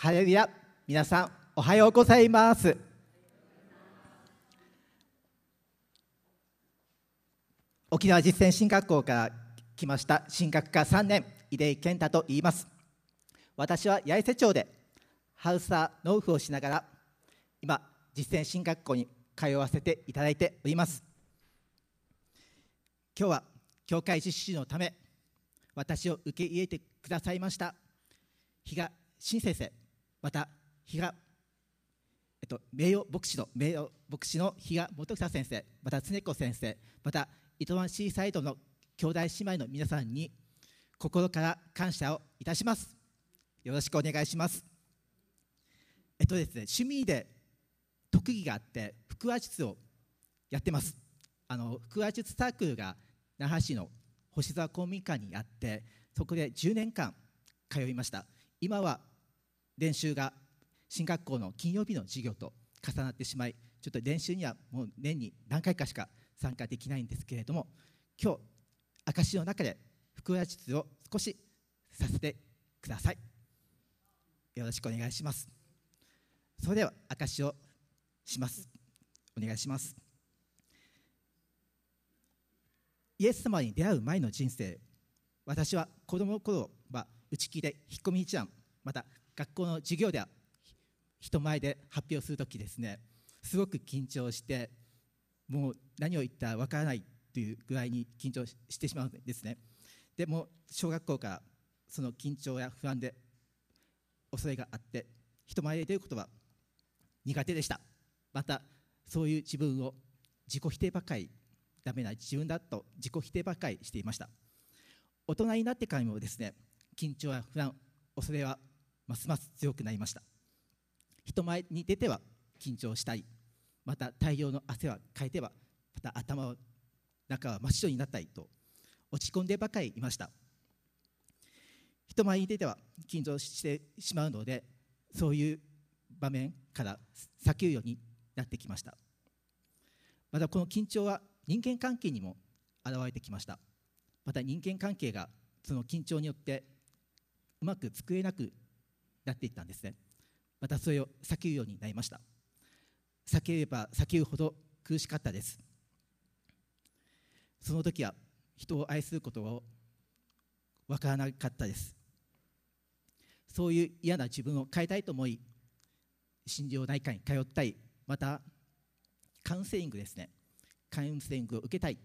ハレルヤ皆さんおはようございます。沖縄実践進学校から来ました進学科3年井出健太と言います。私は八重瀬町でハウスサー農夫をしながら今実践進学校に通わせていただいております。今日は教会実施のため私を受け入れてくださいました比嘉新先生。また比嘉えっと、名誉牧師の名誉牧師の比嘉元久先生また常子先生また糸満シーサイドの兄弟姉妹の皆さんに心から感謝をいたしますよろしくお願いしますえっとですね趣味で特技があって腹話術をやってますあの腹話術サークルが那覇市の星沢公民館にあってそこで10年間通いました今は練習が進学校の金曜日の授業と重なってしまいちょっと練習にはもう年に何回かしか参加できないんですけれども今日証の中で腹話術を少しさせてください。よろしくお願いします。それでは証をします。お願いしますイエス様に出会う前の人生。私は子供の頃は内気で引っ込み一覧また学校の授業では人前で発表する時ですねすごく緊張してもう何を言ったらわからないというぐらいに緊張してしまうんですね。でも小学校からその緊張や不安で恐れがあって人前で出ることは苦手でした。またそういう自分を自己否定ばかりダメな自分だと自己否定ばかりしていました。大人になってからもですね緊張や不安恐れはますます強くなりました。人前に出ては緊張したい。また大量の汗はかいてはまた頭の中は真っ白になったりと落ち込んでばかりいました。人前に出ては緊張してしまうのでそういう場面から避けるようになってきました。またこの緊張は人間関係にも現れてきました。また人間関係がその緊張によってうまく作れなくなっていったんですね。またそれを避けるようになりました。避ければ避けるほど苦しかったです。その時は人を愛することを分からなかったです。そういう嫌な自分を変えたいと思い心療内科に通ったりまたカウンセリングですね。カウンセリングを受けたい。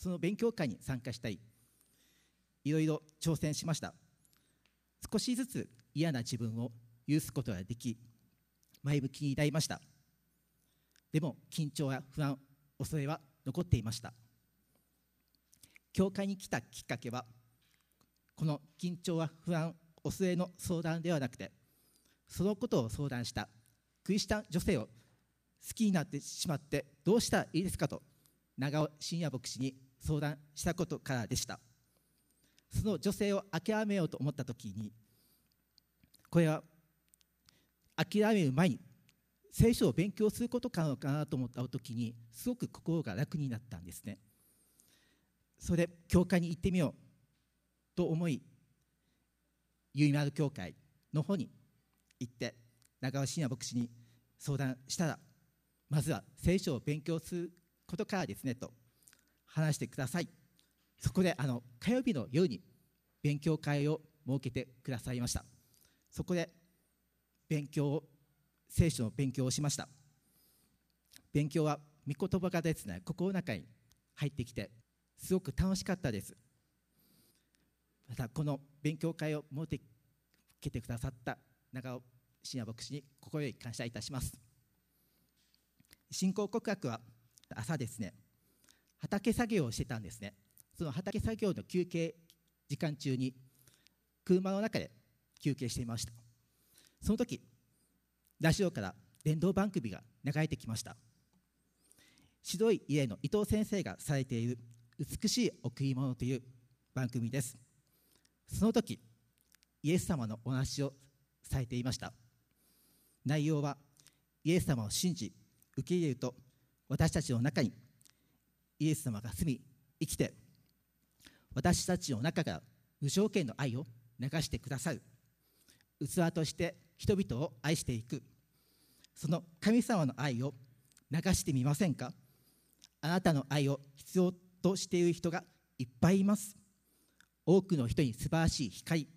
その勉強会に参加したい。いろいろ挑戦しました。少しずつ嫌な自分を許すことができ前向きになりました。でも緊張や不安恐れは残っていました。教会に来たきっかけはこの緊張や不安恐れの相談ではなくてそのことを相談したクリスチャン女性を好きになってしまってどうしたらいいですかと長尾信也牧師に相談したことからでした。その女性を諦めようと思った時にこれは諦める前に聖書を勉強することかなと思った時にすごく心が楽になったんですね。それで教会に行ってみようと思いゆいまる教会の方に行って長尾信也牧師に相談したらまずは聖書を勉強することからですねと話してください。そこであの火曜日の夜に勉強会を設けてくださいました。そこで勉強を聖書の勉強をしました。勉強は御言葉がですね心の中に入ってきてすごく楽しかったです。またこの勉強会を設けてくださった長尾信也牧師に心より感謝いたします。信仰告白は朝ですね畑作業をしてたんですね。その畑作業の休憩時間中に車の中で休憩していました。その時ラジオから伝道番組が流れてきました。白い家の伊藤先生がされている美しい贈り物という番組です。その時イエス様のお話をされていました。内容はイエス様を信じ受け入れると私たちの中にイエス様が住み生きて私たちの中から無条件の愛を流してくださる。器として人々を愛していく。その神様の愛を流してみませんか？あなたの愛を必要としている人がいっぱいいます。多くの人に素晴らしい光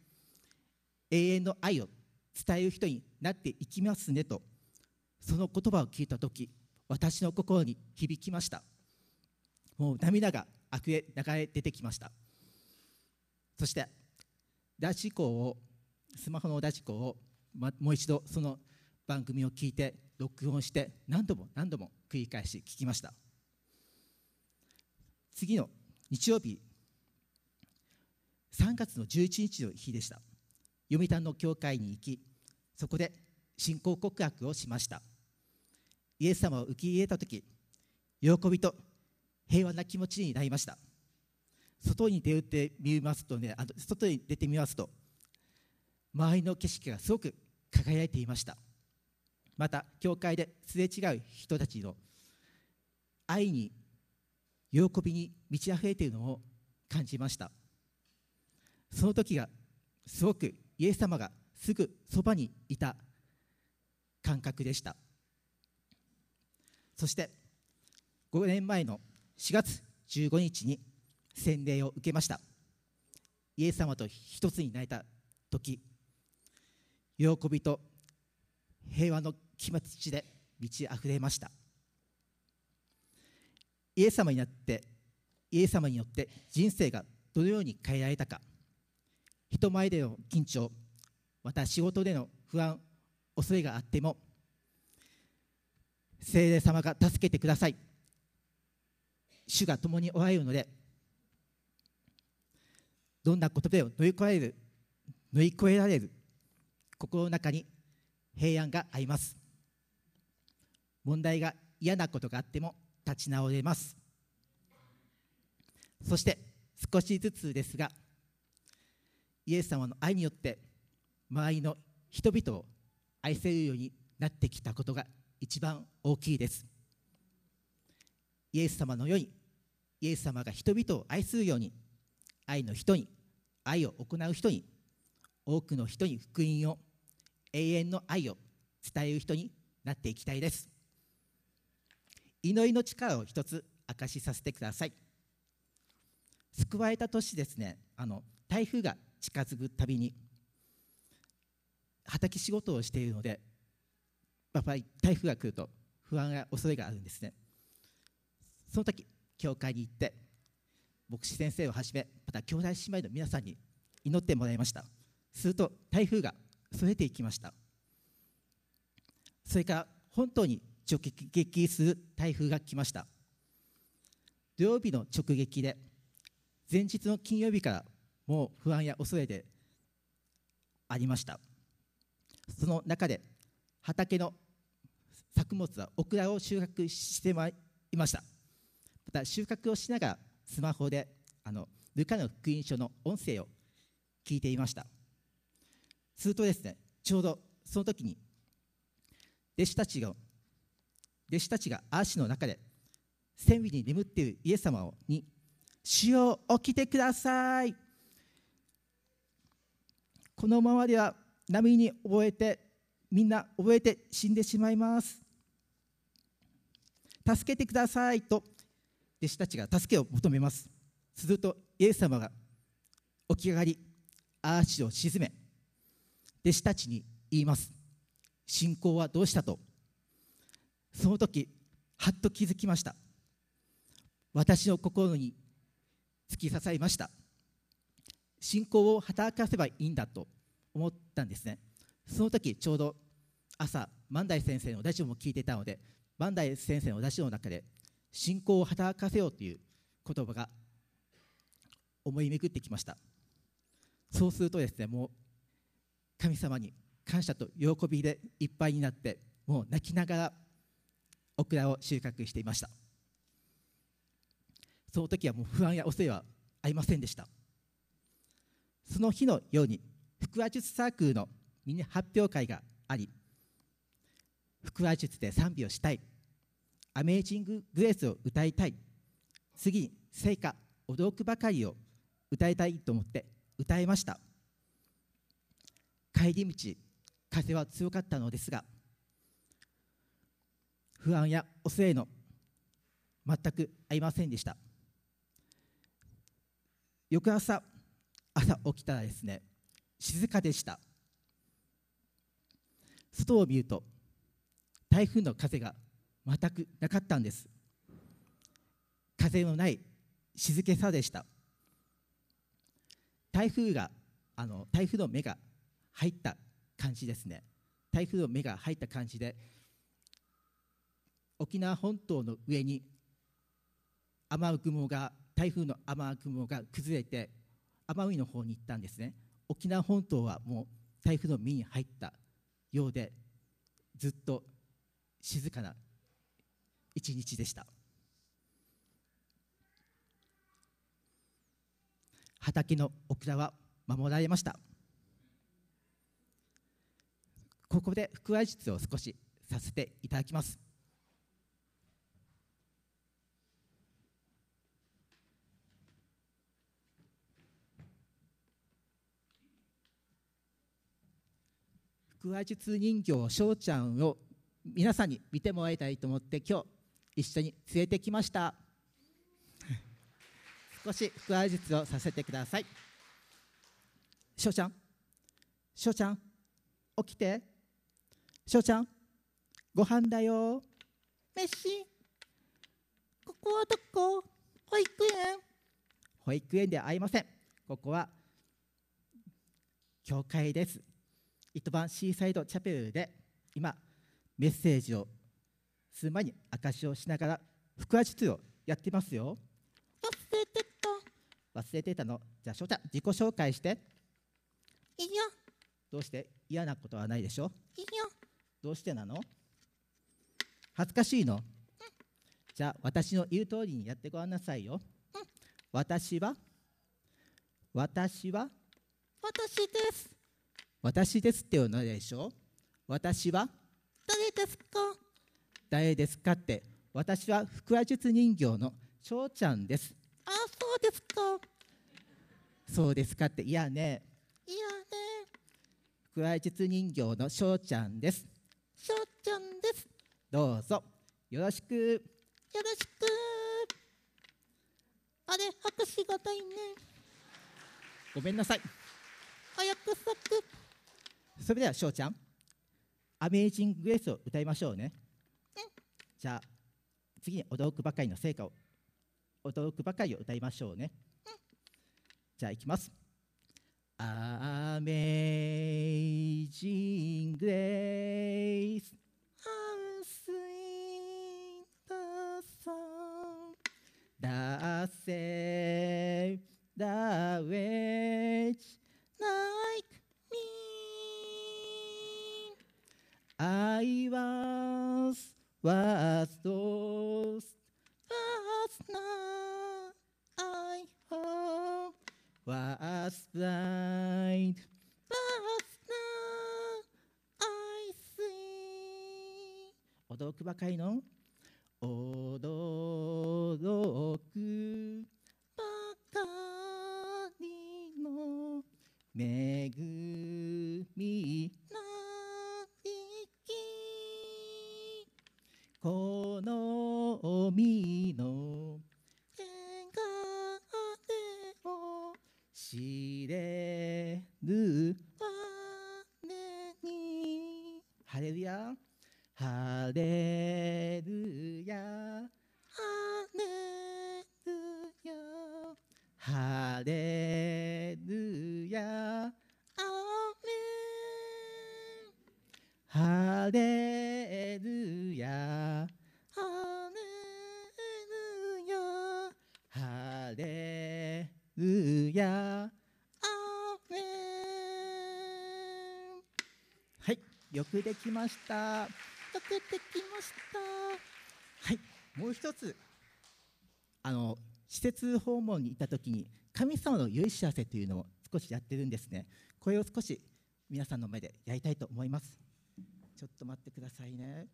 永遠の愛を伝える人になっていきますねと。その言葉を聞いた時私の心に響きました。もう涙があふれ流れ出てきました。そしてラジコをスマホのラジコを、ま、もう一度その番組を聞いて録音して何度も何度も繰り返し聞きました。次の日曜日3月の11日の日でした。読谷の教会に行きそこで信仰告白をしました。イエス様を受け入れた時喜びと平和な気持ちになりました。外に出てみますとねあの外に出てみますと周りの景色がすごく輝いていました。また教会ですれ違う人たちの愛に喜びに満ち溢れているのを感じました。その時がすごくイエス様がすぐそばにいた感覚でした。そして5年前の4月15日に洗礼を受けました。イエス様と一つになれた時喜びと平和の気持ちで満ち溢れました。イエス様になってイエス様によって人生がどのように変えられたか。人前での緊張また仕事での不安恐れがあっても聖霊様が助けてください。主が共におられるのでどんなことでも乗り越える乗り越えられる心の中に平安があります。問題が嫌なことがあっても立ち直れます。そして少しずつですがイエス様の愛によって周りの人々を愛せるようになってきたことが一番大きいです。イエス様のようにイエス様が人々を愛するように愛の人に愛を行う人に多くの人に福音を永遠の愛を伝える人になっていきたいです。祈りの力を一つ明かしさせてください。救われた年ですねあの台風が近づくたびに畑仕事をしているのでやっぱり台風が来ると不安や恐れがあるんですね。その時教会に行って牧師先生をはじめまた兄弟姉妹の皆さんに祈ってもらいました。すると台風がそれていきました。それから本当に直撃する台風が来ました。土曜日の直撃で前日の金曜日からもう不安や恐れでありました。その中で畑の作物はオクラを収穫してまいました。また収穫をしながらスマホであのルカの福音書の音声を聞いていました。するとですねちょうどその時に弟子たちが弟子たちがアーシの中で千尾に眠っているイエス様に「主よ起きてください」このままでは波に覚えてみんな覚えて死んでしまいます。助けてください。と弟子たちが助けを求めます。するとイエス様が起き上がりアーチを沈め弟子たちに言います。信仰はどうしたと。その時はっと気づきました。私の心に突き刺さりました。信仰を働かせばいいんだと思ったんですね。その時ちょうど朝万代先生のラジオも聞いていたので万代先生のラジオの中で信仰を働かせようという言葉が思い巡ってきました。そうするとですねもう神様に感謝と喜びでいっぱいになってもう泣きながらオクラを収穫していました。その時はもう不安や恐れはありませんでした。その日のように腹話術サークルのミニ発表会があり腹話術で賛美をしたいアメージング・グレースを歌いたい次に聖歌驚くばかりを歌いたいと思って歌いました。帰り道風は強かったのですが不安や恐れの全くありませんでした。翌朝朝起きたらですね静かでした。外を見ると台風の風が全くなかったんです。風のない静けさでした。台風があの台風の目が入った感じですね。台風の目が入った感じで沖縄本島の上に雨雲が台風の雨雲が崩れて奄美の方に行ったんですね。沖縄本島はもう台風の目に入ったようでずっと静かな一日でした。畑のオクラは守られました。ここで腹話術を少しさせていただきます。腹話術人形しょうちゃんを皆さんに見てもらいたいと思って今日一緒に連れてきました。少し腹話術をさせてください。しょうちゃん？しょうちゃん？起きて。しょうちゃんご飯だよ。飯。ここはどこ？保育園。保育園ではありません。ここは教会です。糸満シーサイドチャペルで今メッセージをする前に証しをしながら腹話術をやってますよ。忘れてた。忘れてたの。じゃあ翔太自己紹介して。いや。どうして？嫌なことはないでしょ？いやどうしてなの？恥ずかしいの、じゃあ私の言う通りにやってごらんなさいよ、私は？私は？私です。私ですって言うのでしょ？私は？誰ですか？誰ですかって？私は腹話術人形の翔ちゃんです。あそうですか。そうですかって？いやね。いやね。腹話術人形の翔ちゃんですちゃんです。どうぞ。よろしく。よろしく。あれ拍手がないね。ごめんなさい。お約束それでは翔ちゃんアメージング・グレースを歌いましょうね。じゃあ次に驚くばかりの成果を驚くばかりを歌いましょうね。じゃあいきます。アメージング・グレース save the wretch like me I was was lost Last night I hope was blind Last night I see 驚くばかりの驚くばかりの恵みなりきこの海の手がれを知れぬ我にハレルヤハレルハレルヤアメハレルヤハレルヤハレルヤはい。よくできました。よくできました。はい。もう一つ。あの施設訪問に行った時に神様の良い知らせというのを少しやってるんですね。これを少し皆さんの前でやりたいと思います。ちょっと待ってくださいね。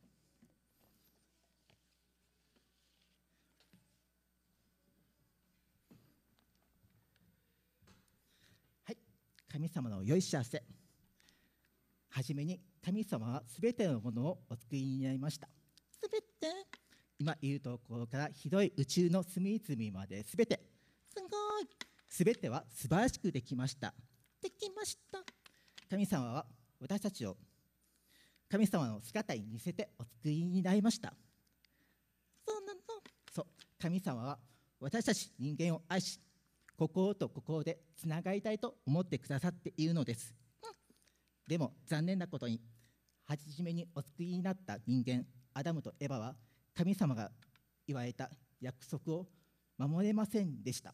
はい。神様の良い知らせ。初めに神様はすべてのものをお作りになりました。すべて。今いるところから広い宇宙の隅々まですべて。すごい。すべては素晴らしくできました。できました。神様は私たちを神様の姿に似せてお作りになりました。そうなの。そう。神様は私たち人間を愛し心と心でつながりたいと思ってくださっているのです。でも残念なことに初めにお作りになった人間アダムとエバは神様が言われた約束を守れませんでした。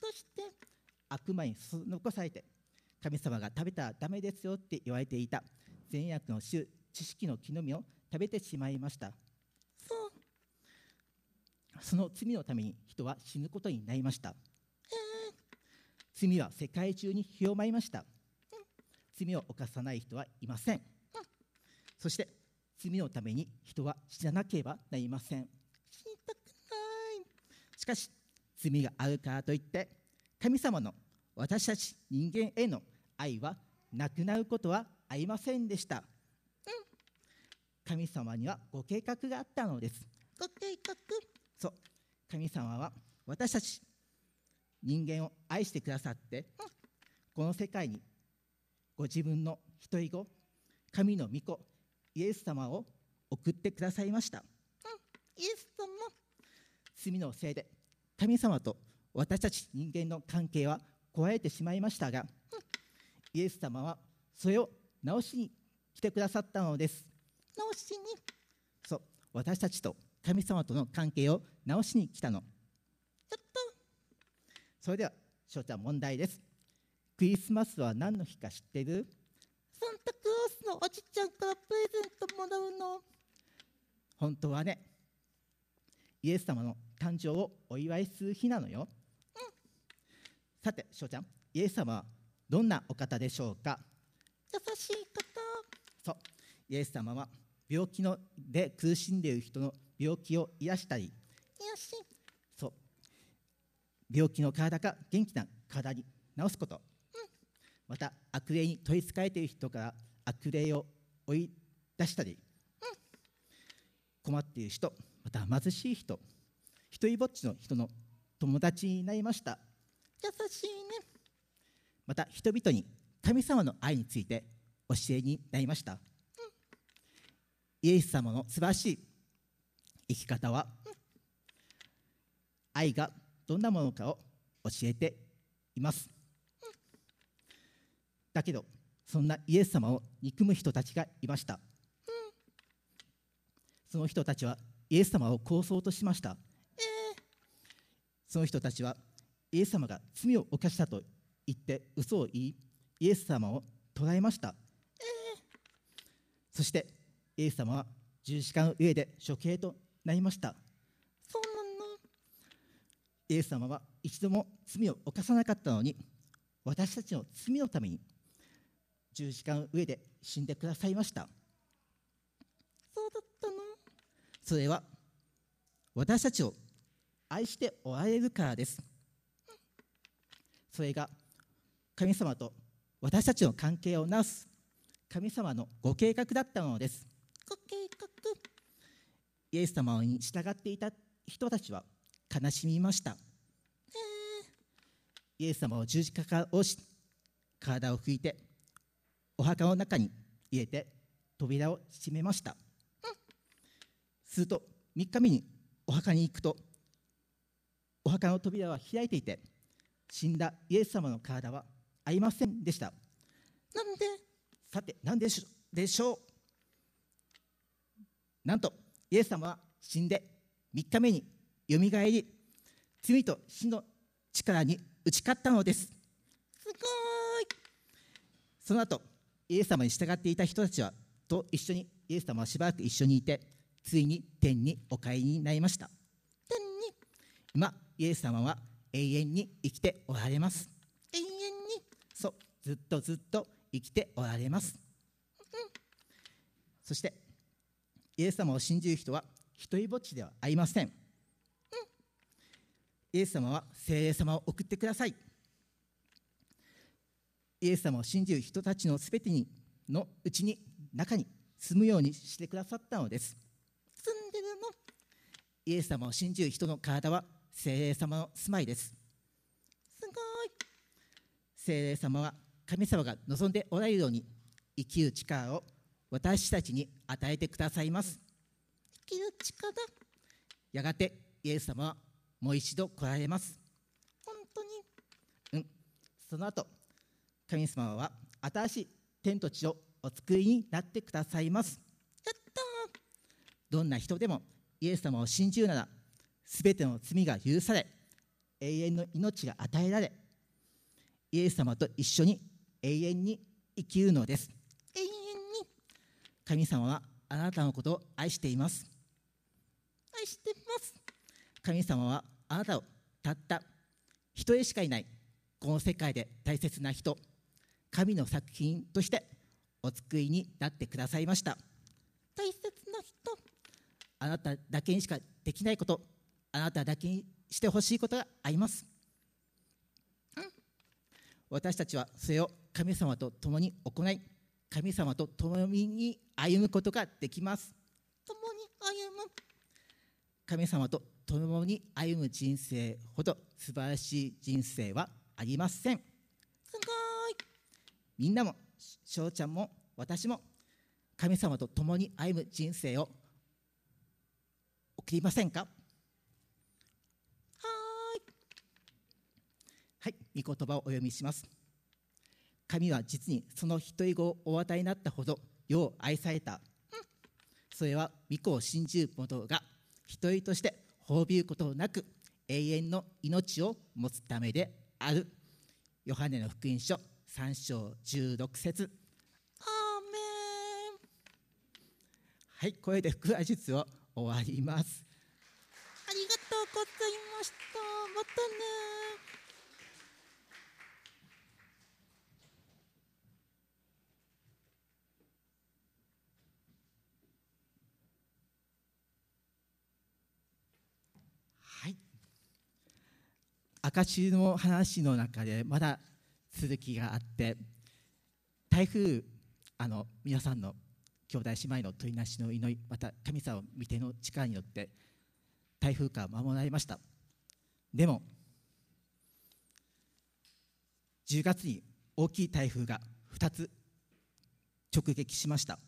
どうして悪魔にそそのこされて神様が食べたらダメですよって言われていた善悪の種知識の木の実を食べてしまいました。そう。その罪のために人は死ぬことになりました。罪は世界中に広まりました。罪を犯さない人はいません。そして罪のために人は死ななければなりません。死にたくない。しかし罪があるからといって神様の私たち人間への愛はなくなることはありませんでした、神様にはご計画があったのです。ご計画？そう。神様は私たち人間を愛してくださってこの世界にご自分の一人子神の御子イエス様を送ってくださいました。イエス様。罪のせいで神様と私たち人間の関係は壊れてしまいましたがイエス様はそれを直しに来てくださったのです。直しに。そう私たちと神様との関係を直しに来たの。やったそれでは翔ちゃん問題です。クリスマスは何の日か知ってる？サンタクロースのおじちゃんからプレゼントもらうの。本当はねイエス様の誕生をお祝いする日なのよ、さて翔ちゃんイエス様はどんなお方でしょうか？優しい方。そう。イエス様は病気ので苦しんでいる人の病気を癒したり。癒し。そう。病気の体が元気な体に治すこと、また悪霊に取りつかれている人から悪霊を追い出したり、困っている人また貧しい人一人ぼっちの人の友達になりました。優しいね。また人々に神様の愛について教えになりました、イエス様の素晴らしい生き方は、愛がどんなものかを教えています、だけどそんなイエス様を憎む人たちがいました、その人たちはイエス様を殺そうとしました、その人たちはイエス様が罪を犯したと言って嘘を言いイエス様を捕らえました、そしてイエス様は十字架の上で処刑となりました。そうなの？イエス様は一度も罪を犯さなかったのに私たちの罪のために十字架の上で死んでくださいました。そうだったの？それは私たちを愛しておられるからです。それが神様と私たちの関係を直す神様のご計画だったのです。ご計画。イエス様に従っていた人たちは悲しみました。イエス様を十字架から押し体を拭いてお墓の中に入れて扉を閉めました、すると3日目にお墓に行くとお墓の扉は開いていて死んだイエス様の体はありませんでした。なんで？さて何でしょでしょう？なんとイエス様は死んで3日目によみがえり罪と死の力に打ち勝ったのです。すごーい！その後イエス様に従っていた人たちはと一緒にイエス様はしばらく一緒にいてついに天にお帰りになりました。天に？今イエス様は永遠に生きておられます。永遠にそうずっとずっと生きておられます、そしてイエス様を信じる人は一人ぼっちではありません、イエス様は聖霊様を送ってください。イエス様を信じる人たちのすべてにのうちに中に住むようにしてくださったのです。住んでるの。イエス様を信じる人の体は聖霊様の住まいです。すごい。聖霊様は神様が望んでおられるように生きる力を私たちに与えてくださいます。生きる力。やがてイエス様はもう一度来られます。本当に。うん。その後神様は新しい天と地をお作りになってくださいます。やったどんな人でもイエス様を信じるならすべての罪が許され永遠の命が与えられイエス様と一緒に永遠に生きるのです。永遠に神様はあなたのことを愛しています。愛してます。神様はあなたをたった。一人しかいないこの世界で大切な人。神の作品としてお作りになってくださいました。大切な人。あなただけにしかできないことあなただけにしてほしいことがあります、私たちはそれを神様と共に行い神様と共に歩むことができます。共に歩む。神様と共に歩む人生ほど素晴らしい人生はありません。すごい。みんなも翔ちゃんも私も神様と共に歩む人生を送りませんかはーいはい、御言葉をお読みします。神は実にその一人子をお与えになったほど世を愛された。それは御子を信じる者が一人として滅びることなく永遠の命を持つためである。ヨハネの福音書3章16節アーメンはい、これで福話術を終わります。ありがとうございましたまたね赤字の話の中でまだ続きがあって台風あの皆さんの兄弟姉妹の取りなしの祈りまた神様を見ての力によって台風から守られました。でも10月に大きい台風が2つ直撃しました。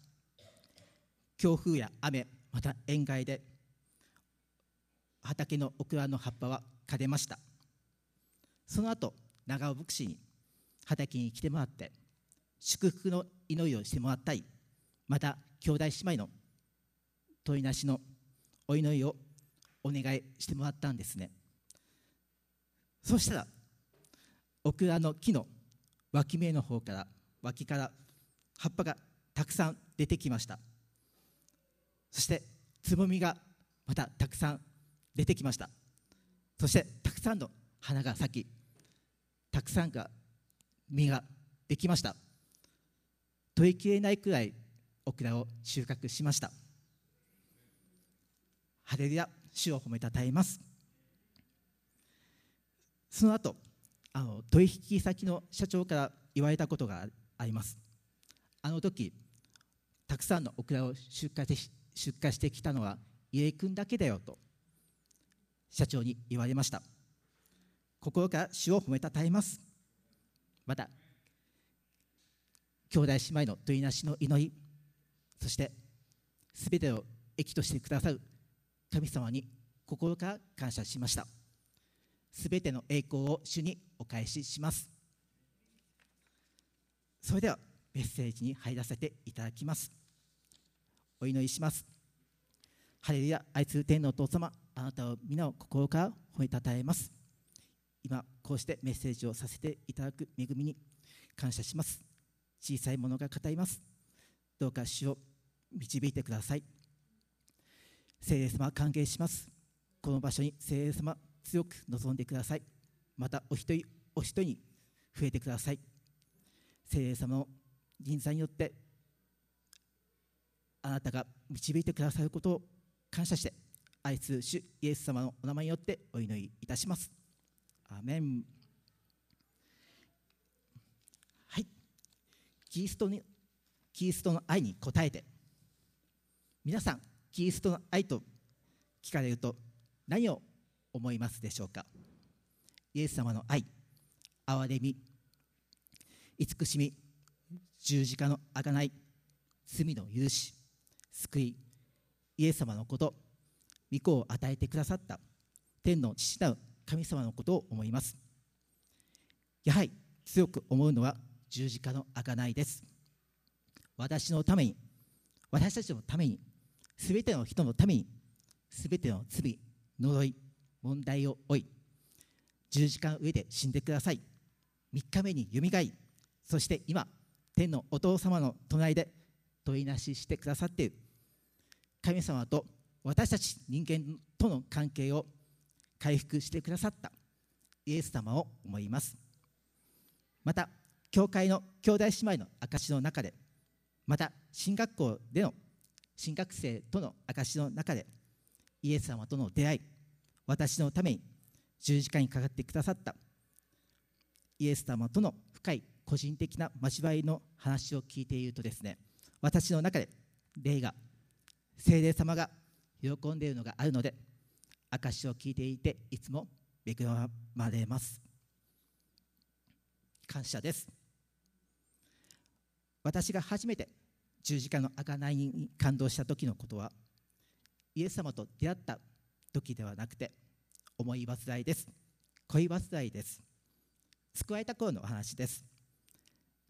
強風や雨また塩害で畑のオクラの葉っぱは枯れました。その後長尾牧師に畑に来てもらって祝福の祈りをしてもらったりまた兄弟姉妹の問いなしのお祈りをお願いしてもらったんですね。そしたらオクラの木の脇芽の方から脇から葉っぱがたくさん出てきました。そしてつぼみがまたたくさん出てきました。そしてたくさんの花が咲きたくさんが実ができました。取りきれないくらいオクラを収穫しました。ハレルヤ主を褒めたたえます。その後あの取引先の社長から言われたことがあります。あの時たくさんのオクラを出荷し出荷してきたのは家井君だけだよと社長に言われました。心から主を褒めたたえます。また兄弟姉妹の取りなしの祈りそしてすべてを益としてくださる神様に心から感謝しました。すべての栄光を主にお返しします。それではメッセージに入らせていただきます。お祈りします。ハレルヤ愛する天のお父様あなたを皆を心から褒めたたえます。今こうしてメッセージをさせていただく恵みに感謝します。小さいものが語ります。どうか主を導いてください。聖霊様歓迎します。この場所に聖霊様強く望んでください。またお一人お一人に増えてください。聖霊様の臨在によってあなたが導いてくださることを感謝して愛する主イエス様のお名前によってお祈りいたします。アメンはい。キリストにキリストの愛に応えて。皆さんキリストの愛と聞かれると何を思いますでしょうか？イエス様の愛憐れみ慈しみ十字架の贖い罪の許し救いイエス様のこと御子を与えてくださった天の父なる神様のことを思います。やはり強く思うのは十字架の贖いです。私のために私たちのために全ての人のために全ての罪呪い問題を負い十字架の上で死んでください。3日目によみがいそして今天のお父様の隣で問いなししてくださっている。神様と私たち人間との関係を回復してくださった。イエス様を思います。また教会の兄弟姉妹の証の中でまた進学校での新学生との証の中でイエス様との出会い私のために十字架にかかってくださった。イエス様との深い個人的な交わりの話を聞いているとですね私の中で霊が聖霊様が喜んでいるのがあるので証を聞いていていつも恵まれます。感謝です。私が初めて十字架の贖いに感動した時のことはイエス様と出会った時ではなくて思い煩いです。恋煩いです。救われた頃のお話です。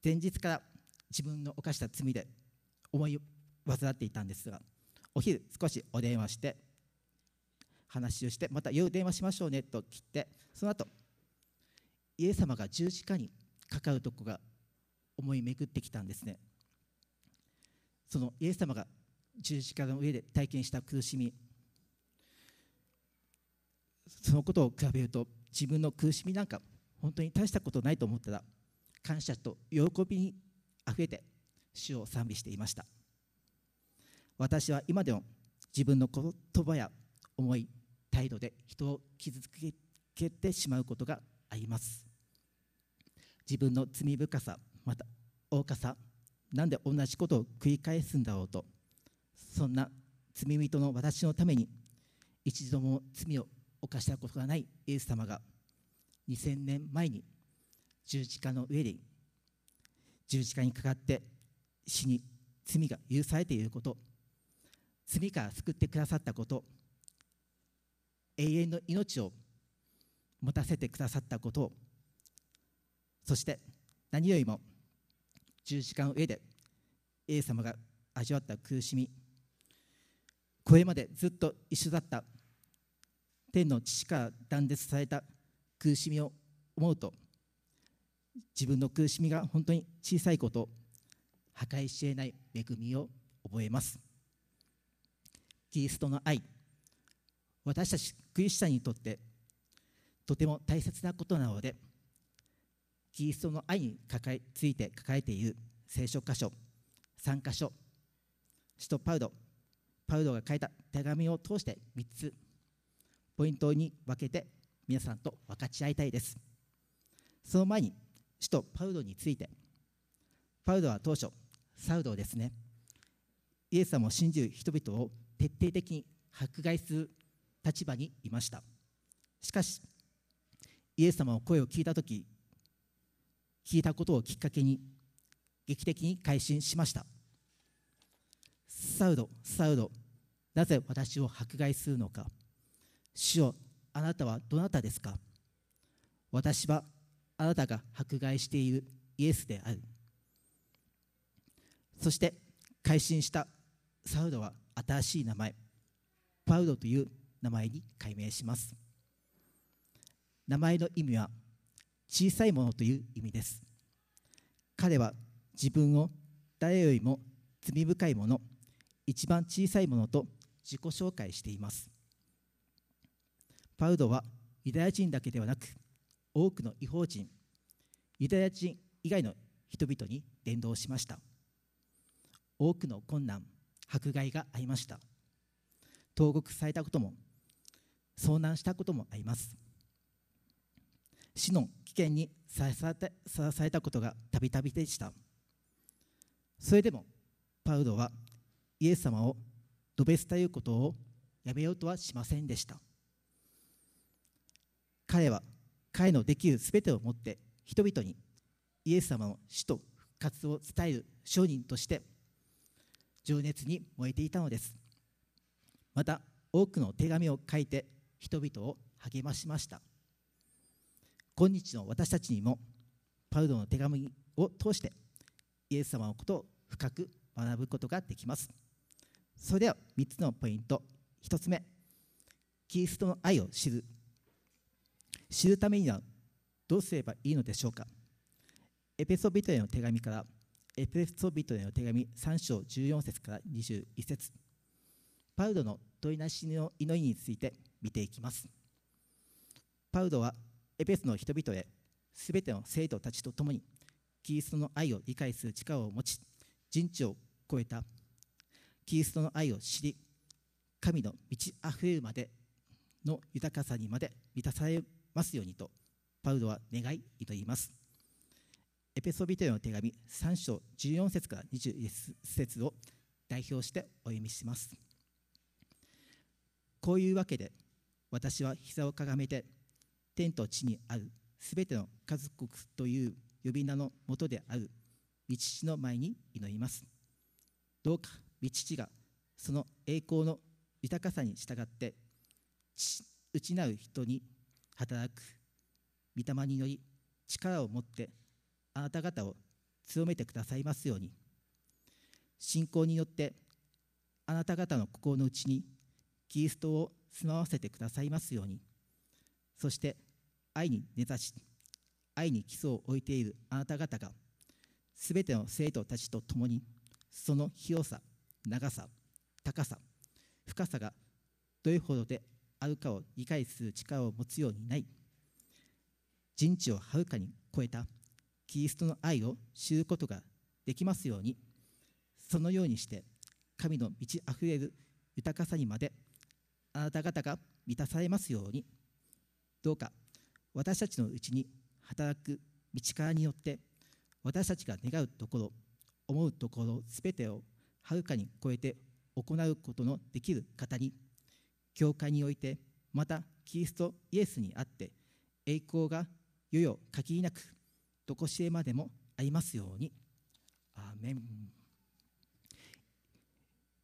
前日から自分の犯した罪で思い煩っていたんですがお昼少しお電話して話をしてまた夜電話しましょうねと切ってその後イエス様が十字架にかかるとこが思い巡ってきたんですね。そのイエス様が十字架の上で体験した苦しみ。そのことを比べると自分の苦しみなんか本当に大したことないと思ったら感謝と喜びにあふれて主を賛美していました。私は今でも自分の言葉や思い態度で人を傷つけてしまうことがあります。自分の罪深さまた愚かさなんで同じことを繰り返すんだろうとそんな罪人の私のために一度も罪を犯したことがないイエス様が2000年前に十字架の上で十字架にかかって死に罪が許されていること罪から救ってくださったこと永遠の命を持たせてくださったことをそして何よりも十字架の上でイエス様が味わった苦しみこれまでずっと一緒だった天の父から断絶された苦しみを思うと自分の苦しみが本当に小さいこと破壊し得ない恵みを覚えます。キリストの愛私たちクリスチャンにとってとても大切なことなのでキリストの愛に抱えついて抱えている聖書箇所3箇所使徒パウロパウロが書いた手紙を通して3つポイントに分けて皆さんと分かち合いたいです。その前に使徒パウロについてパウロは当初サウロですねイエス様を信じる人々を徹底的に迫害する立場にいました。しかしイエス様の声を聞いた時聞いたことをきっかけに劇的に改心しました。サウロサウロなぜ私を迫害するのか。主よあなたはどなたですか。私はあなたが迫害しているイエスである。そして改心したサウロは新しい名前。パウロという名前に改名します。名前の意味は小さいものという意味です。彼は自分を誰よりも罪深いもの一番小さいものと自己紹介しています。パウロはユダヤ人だけではなく多くの違法人ユダヤ人以外の人々に伝道しました。多くの困難迫害がありました。投獄されたことも遭難したこともあります。死の危険にさらされたことがたびたびでした。それでもパウロはイエス様を述べ伝えることをやめようとはしませんでした。彼は彼のできるすべてをもって人々にイエス様の死と復活を伝える商人として情熱に燃えていたのです。また多くの手紙を書いて人々を励ましました。今日の私たちにもパウロの手紙を通してイエス様のことを深く学ぶことができます。それでは3つのポイント。1つ目キリストの愛を知る。知るためにはどうすればいいのでしょうか。エペソビトへの手紙からエペソビトへの手紙3章14節から21節。パウロの問いなしの祈りについて見ていきます。パウロはエペスの人々へすべての生徒たちと共にキリストの愛を理解する力を持ち人知を超えた。キリストの愛を知り神の満ち溢れるまでの豊かさにまで満たされますようにとパウロは願い祈ります。エペソビトへの手紙3章14節から21節を代表してお読みします。こういうわけで私は膝をかがめて天と地にあるすべての家族という呼び名のもとである道父の前に祈ります。どうか道父がその栄光の豊かさに従って内なる人に働く。御霊により力を持ってあなた方を強めてくださいますように。信仰によってあなた方の心の内にキリストを住まわせてくださいますように。そして愛に根ざし愛に基礎を置いているあなた方がすべての生徒たちと共にその広さ長さ高さ深さがどれほどであるかを理解する力を持つようになり人知をはるかに超えたキリストの愛を知ることができますようにそのようにして神の満ち溢れる豊かさにまであなた方が満たされますように。どうか私たちのうちに働く道からによって私たちが願うところ思うところすべてをはるかに超えて行うことのできる方に教会においてまたキリストイエスにあって栄光がよよ限りなくどこしえまでもありますように。アーメン。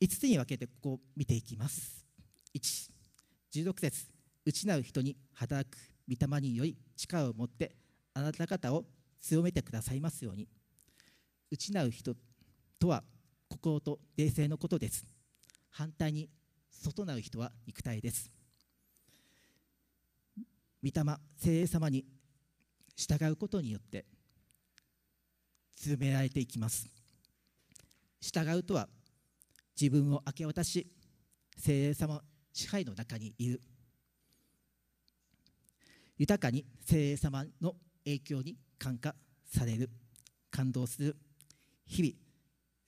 5つに分けてここを見ていきます。1 16節。内なる人に働く御霊により力を持ってあなた方を強めてくださいますように。内なる人とは心と冷静のことです。反対に外なる人は肉体です。御霊聖霊様に従うことによって強められていきます。従うとは自分を明け渡し聖霊様支配の中にいる。豊かに聖霊様の影響に感化される。感動する。日々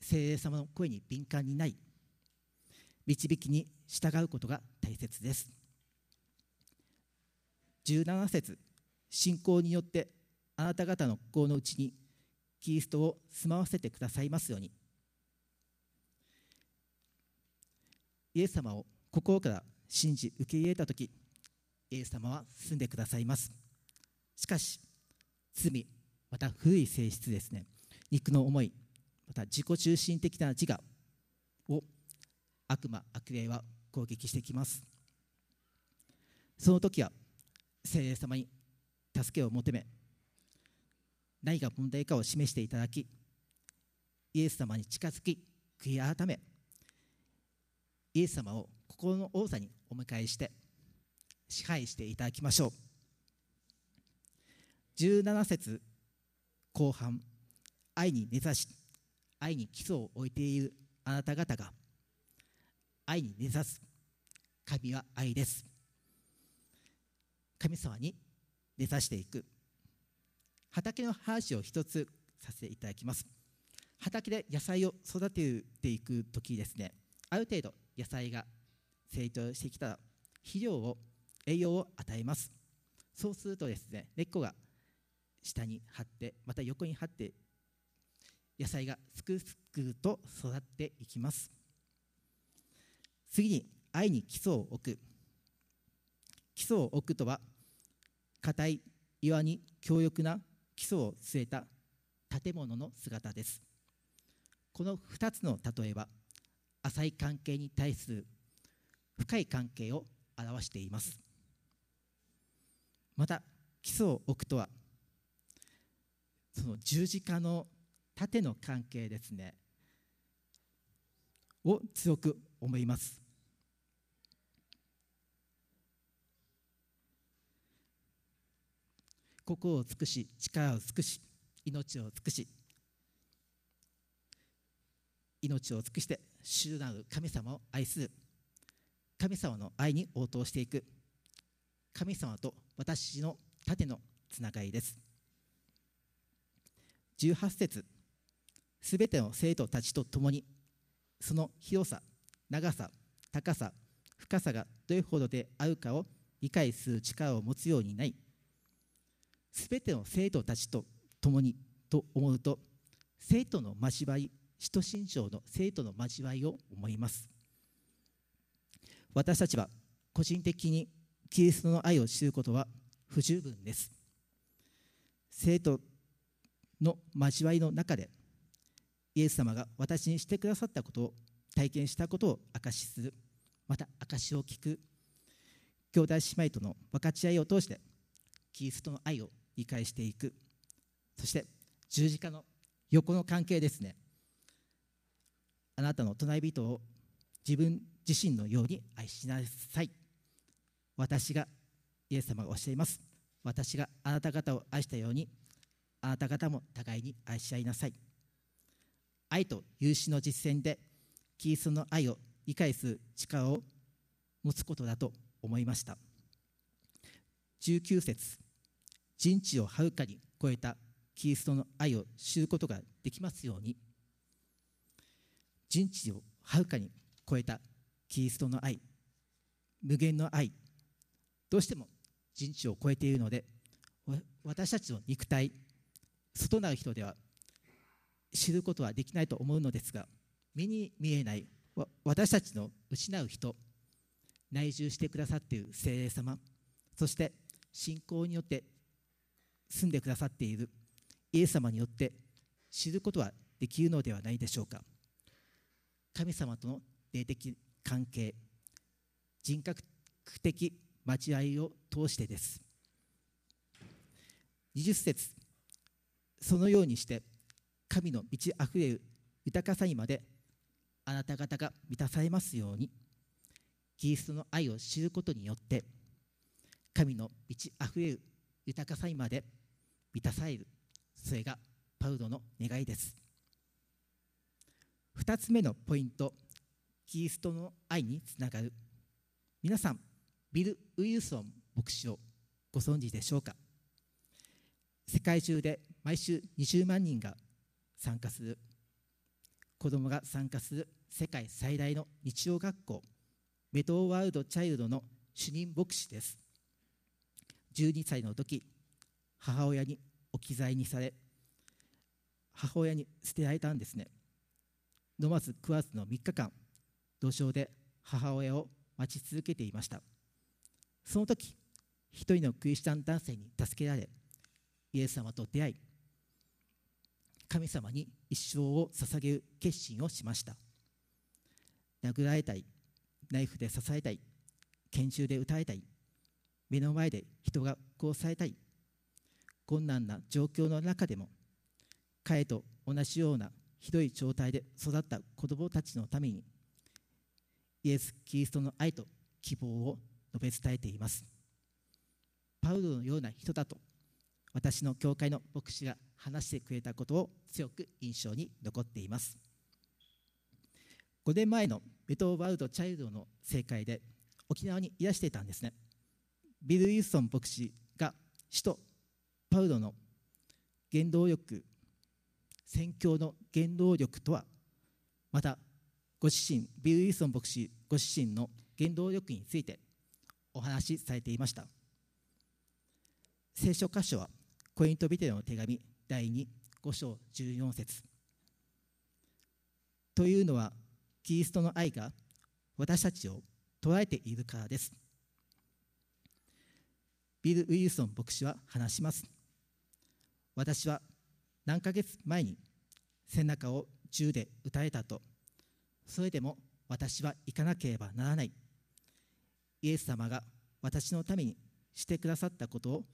聖霊様の声に敏感になり導きに従うことが大切です。17節信仰によってあなた方の心の内にキリストを住まわせてくださいますように。イエス様を心から信じ受け入れた時イエス様は住んでくださいますしかし罪また古い性質ですね肉の思いまた自己中心的な自我を悪魔悪霊は攻撃してきますその時は聖霊様に助けを求め何が問題かを示していただきイエス様に近づき悔い改めイエス様を心の王座にお迎えして支配していただきましょう。17節後半愛に根ざし愛に基礎を置いているあなた方が愛に根ざす。神は愛です。神様に根ざしていく。畑の話を一つさせていただきます。畑で野菜を育てていく時ですね。ある程度野菜が成長してきたら肥料を栄養を与えます。そうするとですね根っこが下に張ってまた横に張って野菜がすくすくと育っていきます。次に愛に基礎を置く。基礎を置くとは硬い岩に強力な基礎を据えた建物の姿です。この2つの例えは浅い関係に対する深い関係を表しています。また基礎を置くとはその十字架の縦の関係ですねを強く思います。心を尽くし力を尽くし命を尽くし命を尽くして主なる神様を愛する。神様の愛に応答していく。神様と私の縦のつながりです。18節。すべての生徒たちと共にその広さ長さ高さ深さがどれほどであるかを理解する力を持つようになりすべての生徒たちと共にと思うと生徒の交わり使徒信条の生徒の交わりを思います。私たちは個人的にキリストの愛を知ることは不十分です。生徒の交わりの中でイエス様が私にしてくださったことを体験したことを証しする。また証しを聞く。兄弟姉妹との分かち合いを通してキリストの愛を理解していく。そして十字架の横の関係ですね。あなたの隣人を自分自身のように愛しなさい。私がイエス様がおっしゃいます。私があなた方を愛したようにあなた方も互いに愛し合いなさい。愛と有志の実践でキリストの愛を理解する力を持つことだと思いました。19節人知をはるかに超えたキリストの愛を知ることができますように。人知をはるかに超えたキリストの愛無限の愛どうしても人知を超えているので私たちの肉体外なる人では知ることはできないと思うのですが目に見えない私たちの失う人内住してくださっている精霊様そして信仰によって住んでくださっているイエス様によって知ることはできるのではないでしょうか。神様との霊的関係人格的交わりを通してです。20節そのようにして神の満ち溢れる豊かさにまであなた方が満たされますようにキリストの愛を知ることによって神の満ち溢れる豊かさにまで満たされる。それがパウロの願いです。2つ目のポイントキリストの愛につながる。皆さんビル・ウィルソン牧師をご存知でしょうか？世界中で毎週20万人が参加する。子どもが参加する世界最大の日曜学校メドーワールド・チャイルドの主任牧師です。12歳の時母親に置き去りにされ母親に捨てられたんですね。飲まず食わずの3日間土壌で母親を待ち続けていました。その時一人のクリスチャン男性に助けられイエス様と出会い神様に一生を捧げる決心をしました。殴られたりナイフで刺されたり拳銃で撃たれたり目の前で人が殺されたり困難な状況の中でも彼と同じようなひどい状態で育った子供たちのためにイエス・キリストの愛と希望を述べ伝えています。パウロのような人だと私の教会の牧師が話してくれたことを強く印象に残っています。5年前のメトワールド・チャイルドの正会で沖縄にいらしていたんですね。ビル・ウィルソン牧師が首都パウロの原動力宣教の原動力とはまたご自身ビル・ウィルソン牧師ご自身の原動力についてお話しされていました。聖書箇所はコイントビテの手紙第25章14節。というのはキリストの愛が私たちを捉えているからです。ビル・ウィルソン牧師は話します。私は何ヶ月前に背中を銃で撃たれたと。それでも私は行かなければならない。イエス様が私のためにしてくださったことを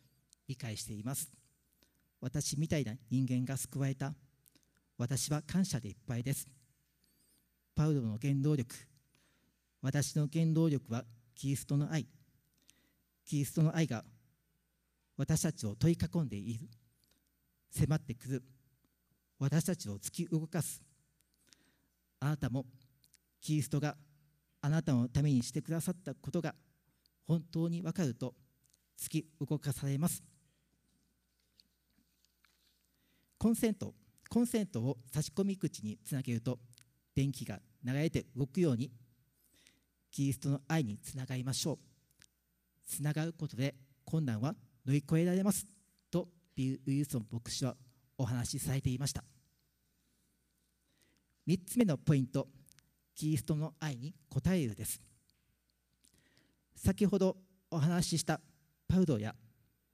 理解しています。私みたいな人間が救われた。私は感謝でいっぱいです。パウロの原動力。私の原動力はキリストの愛。キリストの愛が私たちを取り囲んでいる。迫ってくる。私たちを突き動かす。あなたもキリストがあなたのためにしてくださったことが本当に分かると突き動かされます。コンセントコンセントを差し込み口につなげると電気が流れて動くようにキリストの愛につながりましょう。つながることで困難は乗り越えられます。とビル・ウィルソン牧師はお話しされていました。3つ目のポイントキリストの愛に応えるです。先ほどお話ししたパウロや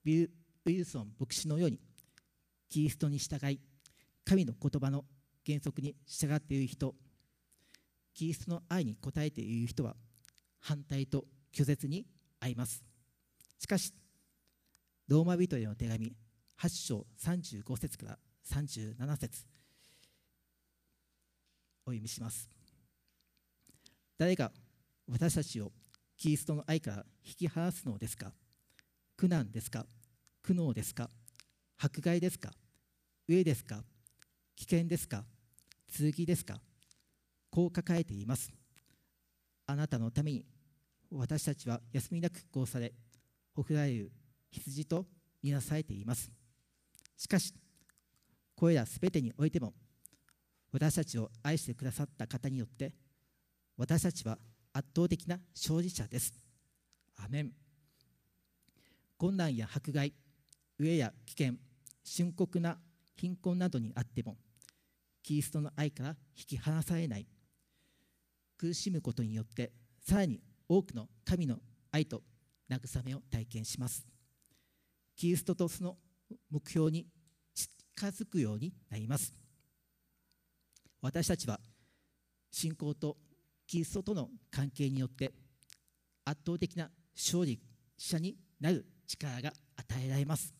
ビル・ウィルソン牧師のようにキリストに従い神の言葉の原則に従っている人キリストの愛に応えている人は反対と拒絶に合います。しかしローマ人への手紙8章35節から37節お読みします。誰が私たちをキリストの愛から引き離すのですか？苦難ですか？苦悩ですか？迫害ですか？飢えですか？危険ですか？剣ですか？こう書かれています。あなたのために私たちは休みなくこうされほふられる羊とみなされています。しかしこれらすべてにおいても私たちを愛してくださった方によって私たちは圧倒的な勝利者です。アメン。困難や迫害飢えや危険深刻な貧困などにあってもキリストの愛から引き離されない。苦しむことによってさらに多くの神の愛と慰めを体験します。キリストとその目標に近づくようになります。私たちは信仰とキリストとの関係によって圧倒的な勝利者になる力が与えられます。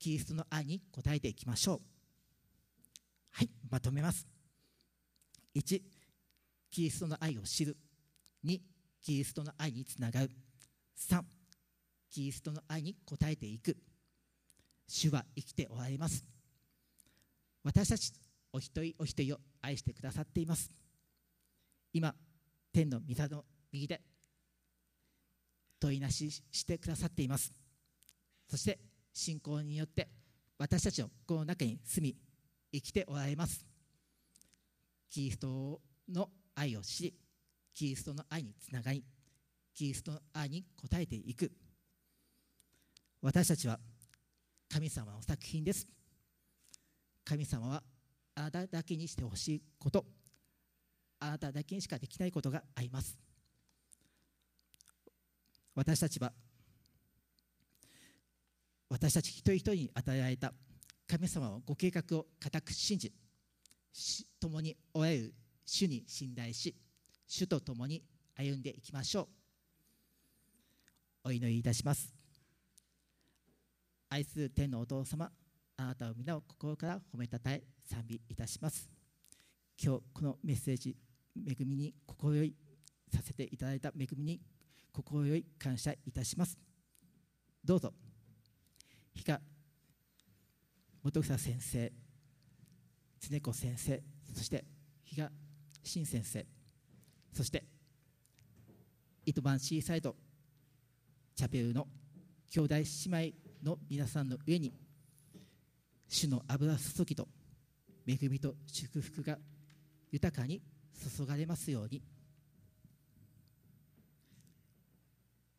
キリストの愛に応えていきましょう。はいまとめます。1キリストの愛を知る。2キリストの愛につながる3キリストの愛に応えていく。主は生きておられます。私たちお一人お一人を愛してくださっています。今天の御座の右で問いなししてくださっています。そして信仰によって私たちの心の中に住み生きておられます。キリストの愛を知りキリストの愛につながりキリストの愛に応えていく。私たちは神様の作品です。神様はあなただけにしてほしいこと。あなただけにしかできないことがあります。私たちは私たち一人一人に与えられた神様のご計画を固く信じ共におられる主に信頼し主と共に歩んでいきましょう。お祈りいたします。愛する天のお父様あなたを皆を心から褒めたたえ賛美いたします。今日このメッセージ恵みに心よいさせていただいた恵みに心よい感謝いたします。どうぞ。日が本草先生常子先生そして比嘉新先生そして糸満シーサイドチャペルの兄弟姉妹の皆さんの上に主の油注ぎと恵みと祝福が豊かに注がれますように。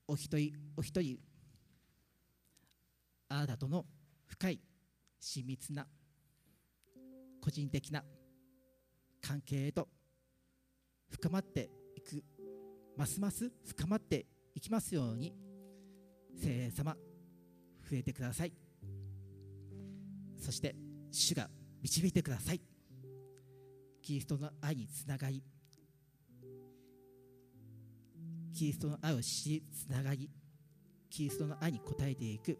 お一人お一人あなたとの深い親密な個人的な関係へと深まっていくますます深まっていきますように聖霊様増えてください。そして主が導いてください。キリストの愛につながりキリストの愛を知りつながりキリストの愛に応えていく。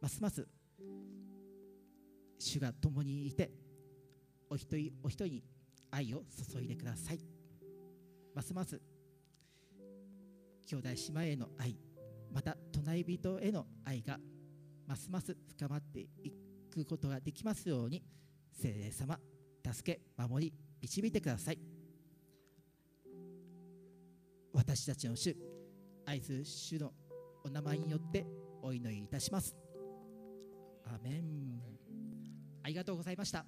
ますます主が共にいてお一人お一人に愛を注いでください。ますます兄弟姉妹への愛また隣人への愛がますます深まっていくことができますように聖霊様。助け守り導いてください。私たちの主愛する主のお名前によってお祈りいたします。アメン。ありがとうございました。